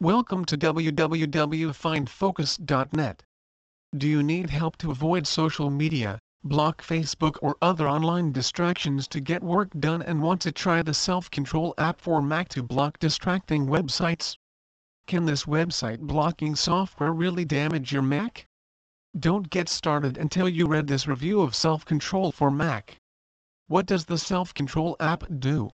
Welcome to www.findfocus.net. Do you need help to avoid social media, block Facebook or other online distractions to get work done and want to try the self-control app for Mac to block distracting websites? Can this website blocking software really damage your Mac? Don't get started until you read this review of Self-Control for Mac. What does the Self-Control app do?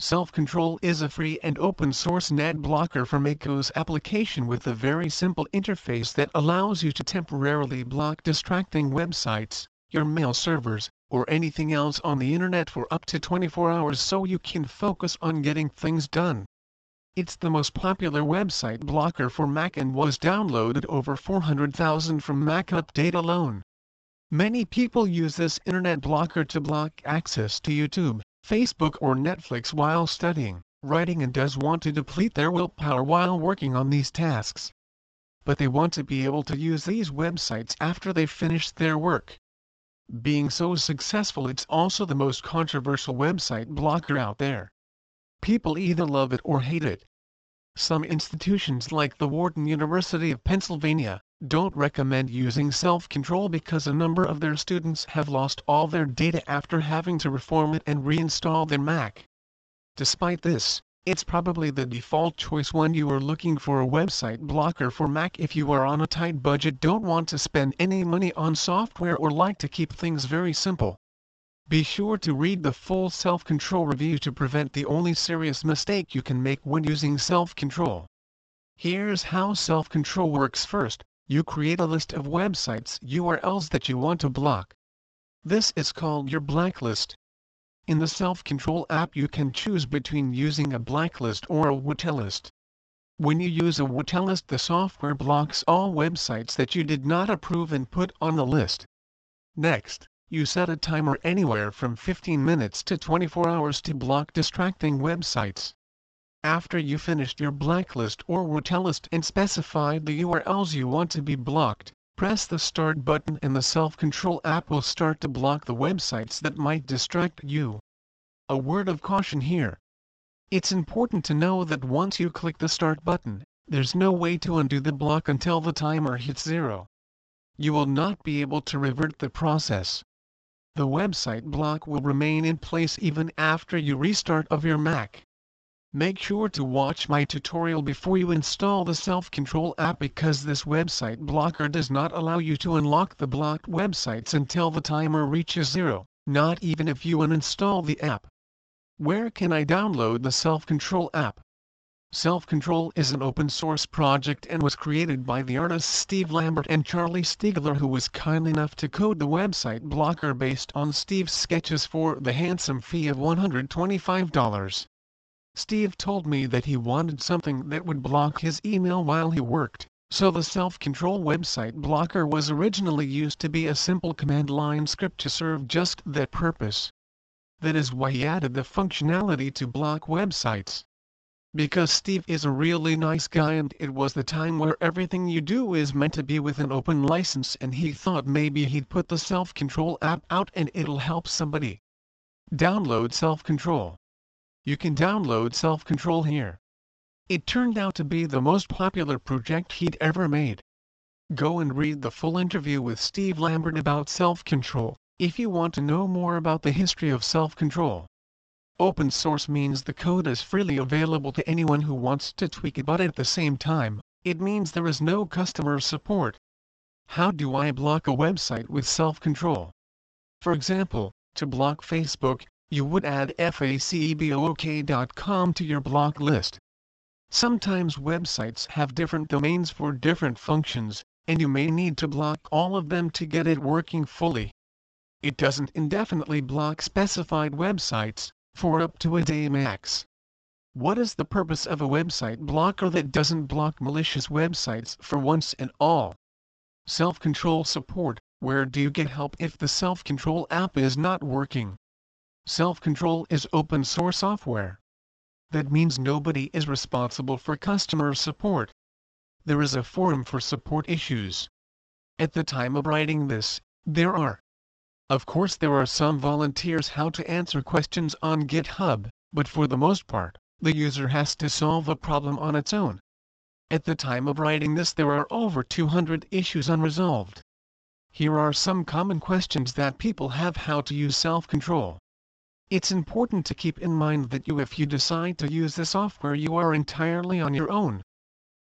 Self-Control is a free and open-source net blocker for macOS application with a very simple interface that allows you to temporarily block distracting websites, your mail servers, or anything else on the internet for up to 24 hours so you can focus on getting things done. It's the most popular website blocker for Mac and was downloaded over 400,000 from Mac Update alone. Many people use this internet blocker to block access to YouTube, Facebook or Netflix while studying, writing and does want to deplete their willpower while working on these tasks. But they want to be able to use these websites after they've finished their work. Being so successful it's also the most controversial website blocker out there. People either love it or hate it. Some institutions like the Wharton University of Pennsylvania don't recommend using self-control because a number of their students have lost all their data after having to reform it and reinstall their Mac. Despite this, it's probably the default choice when you are looking for a website blocker for Mac if you are on a tight budget don't want to spend any money on software or like to keep things very simple. Be sure to read the full self-control review to prevent the only serious mistake you can make when using self-control. Here's how self-control works first, you create a list of websites URLs that you want to block. This is called your blacklist. In the self-control app you can choose between using a blacklist or a whitelist. When you use a whitelist the software blocks all websites that you did not approve and put on the list. Next, you set a timer anywhere from 15 minutes to 24 hours to block distracting websites. After you finished your blacklist or whitelist and specified the URLs you want to be blocked, press the Start button and the Self-Control app will start to block the websites that might distract you. A word of caution here. It's important to know that once you click the Start button, there's no way to undo the block until the timer hits zero. You will not be able to revert the process. The website block will remain in place even after you restart of your Mac. Make sure to watch my tutorial before you install the self-control app because this website blocker does not allow you to unlock the blocked websites until the timer reaches zero, not even if you uninstall the app. Where can I download the self-control app? Self-Control is an open source project and was created by the artists Steve Lambert and Charlie Stigler who was kind enough to code the website blocker based on Steve's sketches for the handsome fee of $125. Steve told me that he wanted something that would block his email while he worked, so the self-control website blocker was originally used to be a simple command line script to serve just that purpose. That is why he added the functionality to block websites. Because Steve is a really nice guy and it was the time where everything you do is meant to be with an open license and he thought maybe he'd put the self-control app out and it'll help somebody. Download self-control. You can download Self-Control here. It turned out to be the most popular project he'd ever made. Go and read the full interview with Steve Lambert about self-control, if you want to know more about the history of self-control. Open source means the code is freely available to anyone who wants to tweak it but at the same time, it means there is no customer support. How do I block a website with self-control? For example, to block Facebook, you would add facebook.com to your block list. Sometimes websites have different domains for different functions, and you may need to block all of them to get it working fully. It doesn't indefinitely block specified websites, for up to a day max. What is the purpose of a website blocker that doesn't block malicious websites for once and all? Self-control support, where do you get help if the self-control app is not working? Self-control is open source software. That means nobody is responsible for customer support. There is a forum for support issues. At the time of writing this, there are. Of course there are some volunteers how to answer questions on GitHub, but for the most part, the user has to solve a problem on its own. At the time of writing this there are over 200 issues unresolved. Here are some common questions that people have how to use self-control. It's important to keep in mind that you if you decide to use the software you are entirely on your own.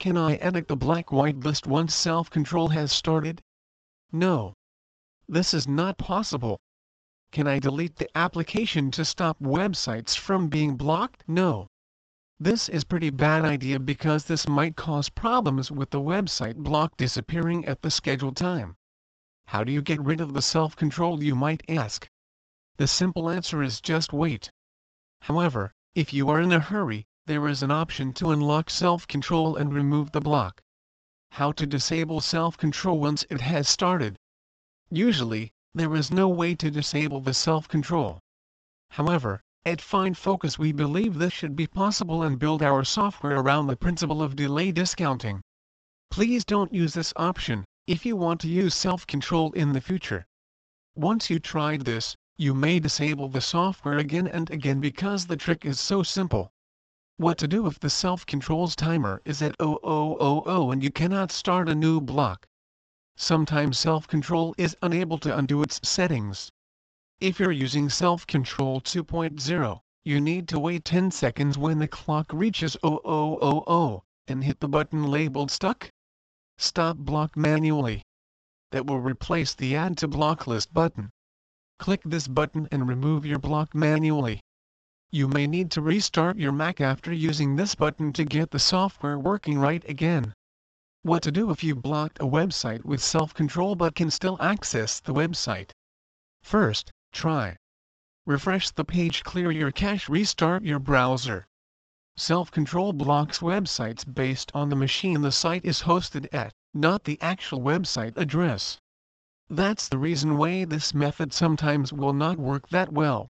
Can I edit the black white list once self-control has started? No. This is not possible. Can I delete the application to stop websites from being blocked? No. This is pretty bad idea because this might cause problems with the website block disappearing at the scheduled time. How do you get rid of the self-control you might ask? The simple answer is just wait. However, if you are in a hurry, there is an option to unlock self-control and remove the block. How to disable self-control once it has started. Usually, there is no way to disable the self-control. However, at FindFocus we believe this should be possible and build our software around the principle of delay discounting. Please don't use this option, if you want to use self-control in the future. Once you tried this, you may disable the software again and again because the trick is so simple. What to do if the self-control's timer is at 0000 and you cannot start a new block? Sometimes self-control is unable to undo its settings. If you're using Self-Control 2.0, you need to wait 10 seconds when the clock reaches 0000, and hit the button labeled Stuck. Stop block manually. That will replace the Add to Block List button. Click this button and remove your block manually. You may need to restart your Mac after using this button to get the software working right again. What to do if you blocked a website with self-control but can still access the website? First, Try. Refresh the page clear your cache restart your browser. Self-control blocks websites based on the machine the site is hosted at, not the actual website address. That's the reason why this method sometimes will not work that well.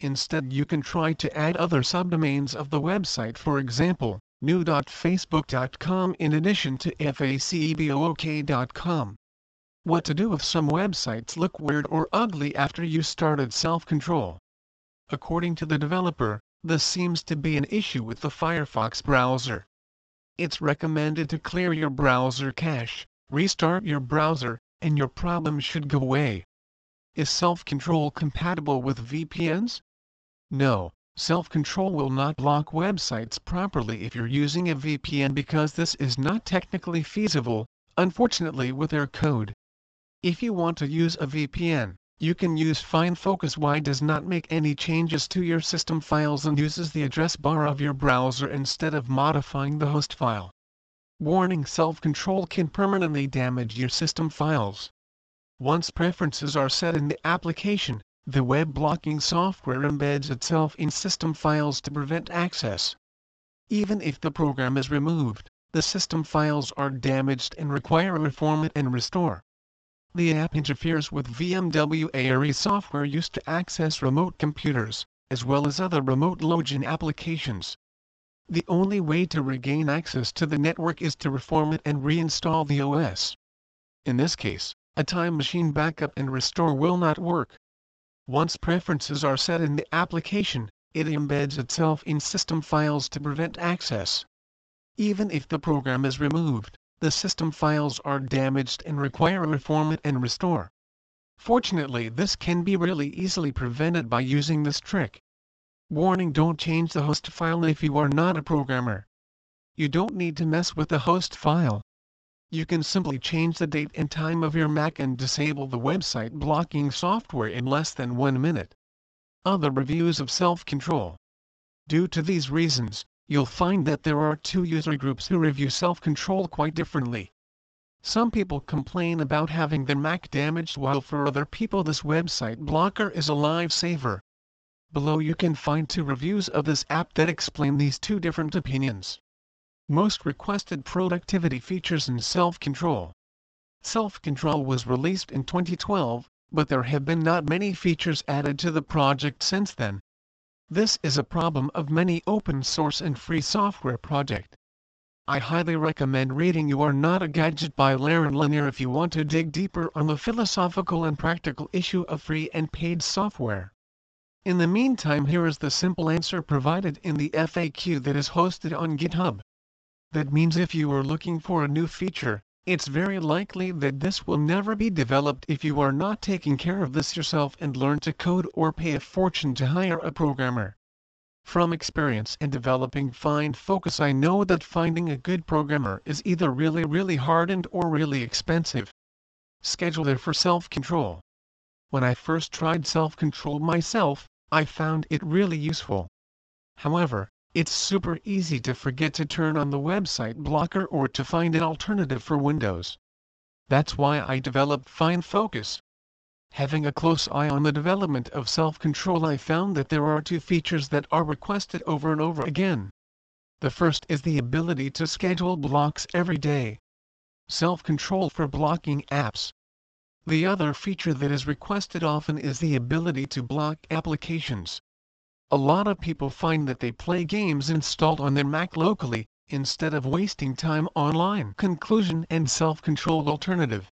Instead you can try to add other subdomains of the website for example, new.facebook.com in addition to facebook.com. What to do if some websites look weird or ugly after you started self-control. According to the developer, this seems to be an issue with the Firefox browser. It's recommended to clear your browser cache, restart your browser, and your problem should go away. Is self-control compatible with VPNs? No, self-control will not block websites properly if you're using a VPN because this is not technically feasible, unfortunately with their code. If you want to use a VPN, you can use FindFocus Y does not make any changes to your system files and uses the address bar of your browser instead of modifying the host file. Warning self-control can permanently damage your system files. Once preferences are set in the application, the web blocking software embeds itself in system files to prevent access. Even if the program is removed, the system files are damaged and require a reformat and restore. The app interferes with VMware ARE software used to access remote computers, as well as other remote login applications. The only way to regain access to the network is to reform it and reinstall the OS. In this case, a time machine backup and restore will not work. Once preferences are set in the application, it embeds itself in system files to prevent access. Even if the program is removed, the system files are damaged and require a reformat and restore. Fortunately this can be really easily prevented by using this trick. Warning don't change the host file if you are not a programmer. You don't need to mess with the host file. You can simply change the date and time of your Mac and disable the website blocking software in less than one minute. Other reviews of self-control. Due to these reasons, you'll find that there are two user groups who review self-control quite differently. Some people complain about having their Mac damaged while for other people this website blocker is a lifesaver. Below you can find two reviews of this app that explain these two different opinions. Most requested productivity features and self-control. Self-control was released in 2012, but there have been not many features added to the project since then. This is a problem of many open source and free software project. I highly recommend reading You Are Not a Gadget by Jaron Lanier if you want to dig deeper on the philosophical and practical issue of free and paid software. In the meantime here is the simple answer provided in the FAQ that is hosted on GitHub. That means if you are looking for a new feature, it's very likely that this will never be developed if you are not taking care of this yourself and learn to code or pay a fortune to hire a programmer. From experience in developing Find Focus I know that finding a good programmer is either really really hard and or really expensive. Schedule Scheduler for self-control. When I first tried self-control myself, I found it really useful. However, it's super easy to forget to turn on the website blocker or to find an alternative for Windows. That's why I developed Find Focus. Having a close eye on the development of self-control I found that there are two features that are requested over and over again. The first is the ability to schedule blocks every day. Self-control for blocking apps. The other feature that is requested often is the ability to block applications. A lot of people find that they play games installed on their Mac locally, instead of wasting time online. Conclusion and self-control alternative.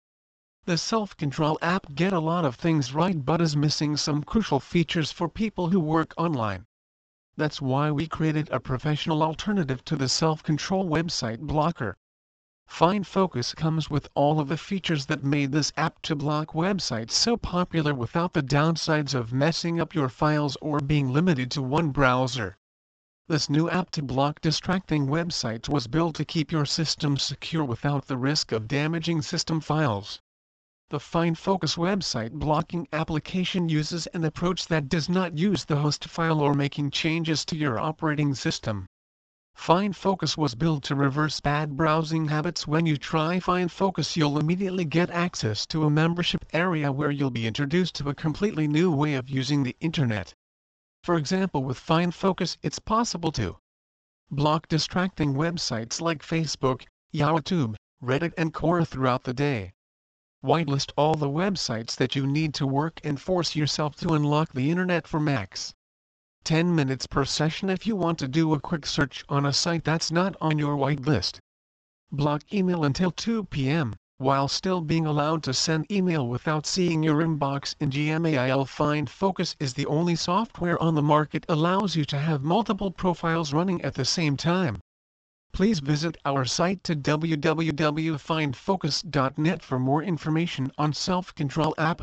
The self-control app get a lot of things right but is missing some crucial features for people who work online. That's why we created a professional alternative to the self-control website blocker. Find Focus comes with all of the features that made this app to block websites so popular without the downsides of messing up your files or being limited to one browser. This new app to block distracting websites was built to keep your system secure without the risk of damaging system files. The Find Focus website blocking application uses an approach that does not use the host file or making changes to your operating system. Find Focus was built to reverse bad browsing habits when you try Find Focus you'll immediately get access to a membership area where you'll be introduced to a completely new way of using the internet. For example with Find Focus it's possible to block distracting websites like Facebook, YouTube, Reddit and Quora throughout the day. Whitelist all the websites that you need to work and force yourself to unlock the internet for max. 10 minutes per session if you want to do a quick search on a site that's not on your whitelist. Block email until 2 p.m., while still being allowed to send email without seeing your inbox in Gmail. Find Focus is the only software on the market allows you to have multiple profiles running at the same time. Please visit our site to www.findfocus.net for more information on self-control app